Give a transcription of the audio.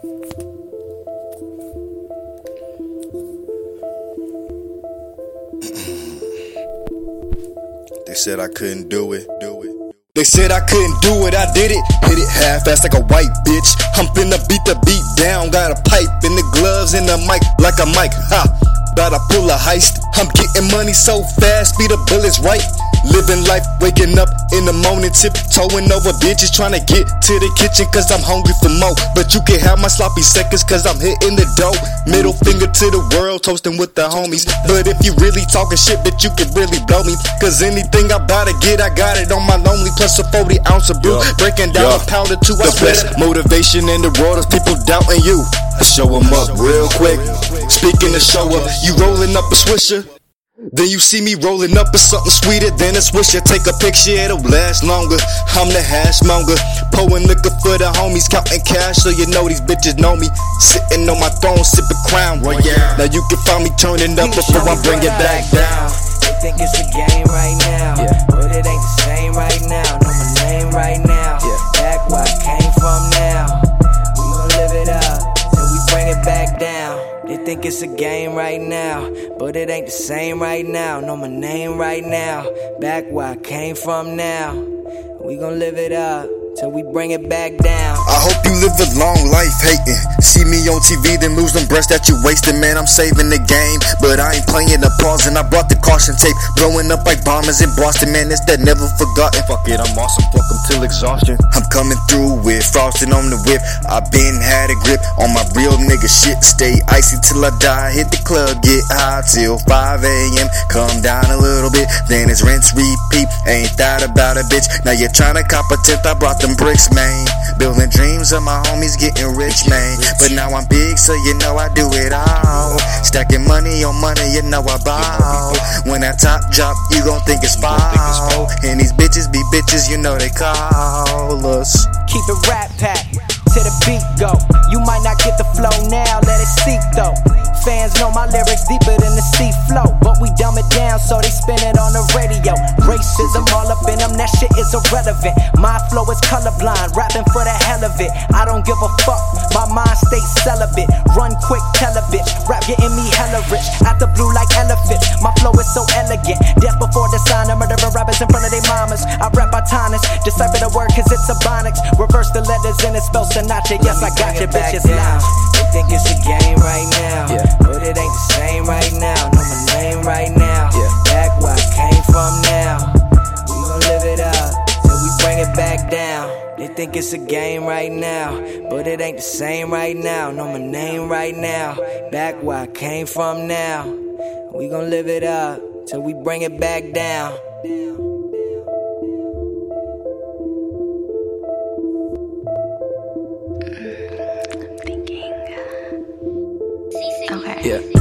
They said I couldn't do it, do it. They said I couldn't do it, I did it. Hit it half ass like a white bitch. I'm finna beat the beat down. Got a pipe in the gloves and the mic like a mic. Ha! About to pull a heist. I'm getting money so fast, speed the bullets right. Living life, waking up in the morning, tiptoeing over bitches, trying to get to the kitchen cause I'm hungry for more. But you can have my sloppy seconds cause I'm hitting the dough. Middle finger to the world, toasting with the homies. But if you really talking shit, bitch, you can really blow me. Cause anything I bout to get, I got it on my lonely. Plus a 40 ounce of brew, Yeah. breaking down Yeah. a pound or two. I The best that motivation in the world is people doubting you. I show 'em up real quick. Speaking of show up, you rolling up a swisher. Then you see me rolling up with something sweeter than a swisher. Take a picture, it'll last longer. I'm the hash monger. Pouring liquor for the homies, counting cash so you know these bitches know me. Sitting on my throne, sipping Crown Royal. Now you can find me turning up before I bring it back down. They think it's a game right now, but think it's a game right now, but it ain't the same right now. Know my name right now. Back where I came from now. We gon' live it up till we bring it back down. I hope you live a long life hating. See me on TV, then lose them breasts that you wasted. Man, I'm saving the game, but I ain't playing the pause. And I brought the caution tape, blowing up like bombers in Boston. Man, it's that never forgotten. Fuck it, I'm awesome. Fuck 'em till exhaustion. I'm coming through with frosting on the whip. I been had a grip on my real nigga shit. Stay icy till I die. Hit the club, get high till 5 a.m. Come down a little bit, then it's rinse, repeat. Ain't that about a bitch? Now you're trying to cop a tenth. I brought them bricks, man. Building dreams of my homies getting rich, man. But now I'm big, so you know I do it all. Stacking money on money, you know I ball. When that top drop, you gon' think it's fall. And these bitches be bitches, you know they call us. Keep it RattPack to the beat go. You might not get the flow now, let it seep though. Fans know my lyrics deeper than the sea flow, but we dumb it down so they spin it on the radio. Racism all up in them, that shit is irrelevant. My flow is colorblind, rapping for the hell of it. I don't give a fuck, my mind stays celibate. Run quick, tell a bitch, rap getting me hella rich. Out the blue like elephants, my flow is so elegant. Death before the sign, I'm murdering rappers in front of their mamas. I rap Botanist, decipher the word cause it's Ebonics. Reverse the letters and it spells Sinatra. Yes, I got you, bitches loud. They think it's a game right now, but it ain't the same right now. Know my name right now. Back where I came from now. We gon' live it up till we bring it back down. thinking. Okay. Yeah.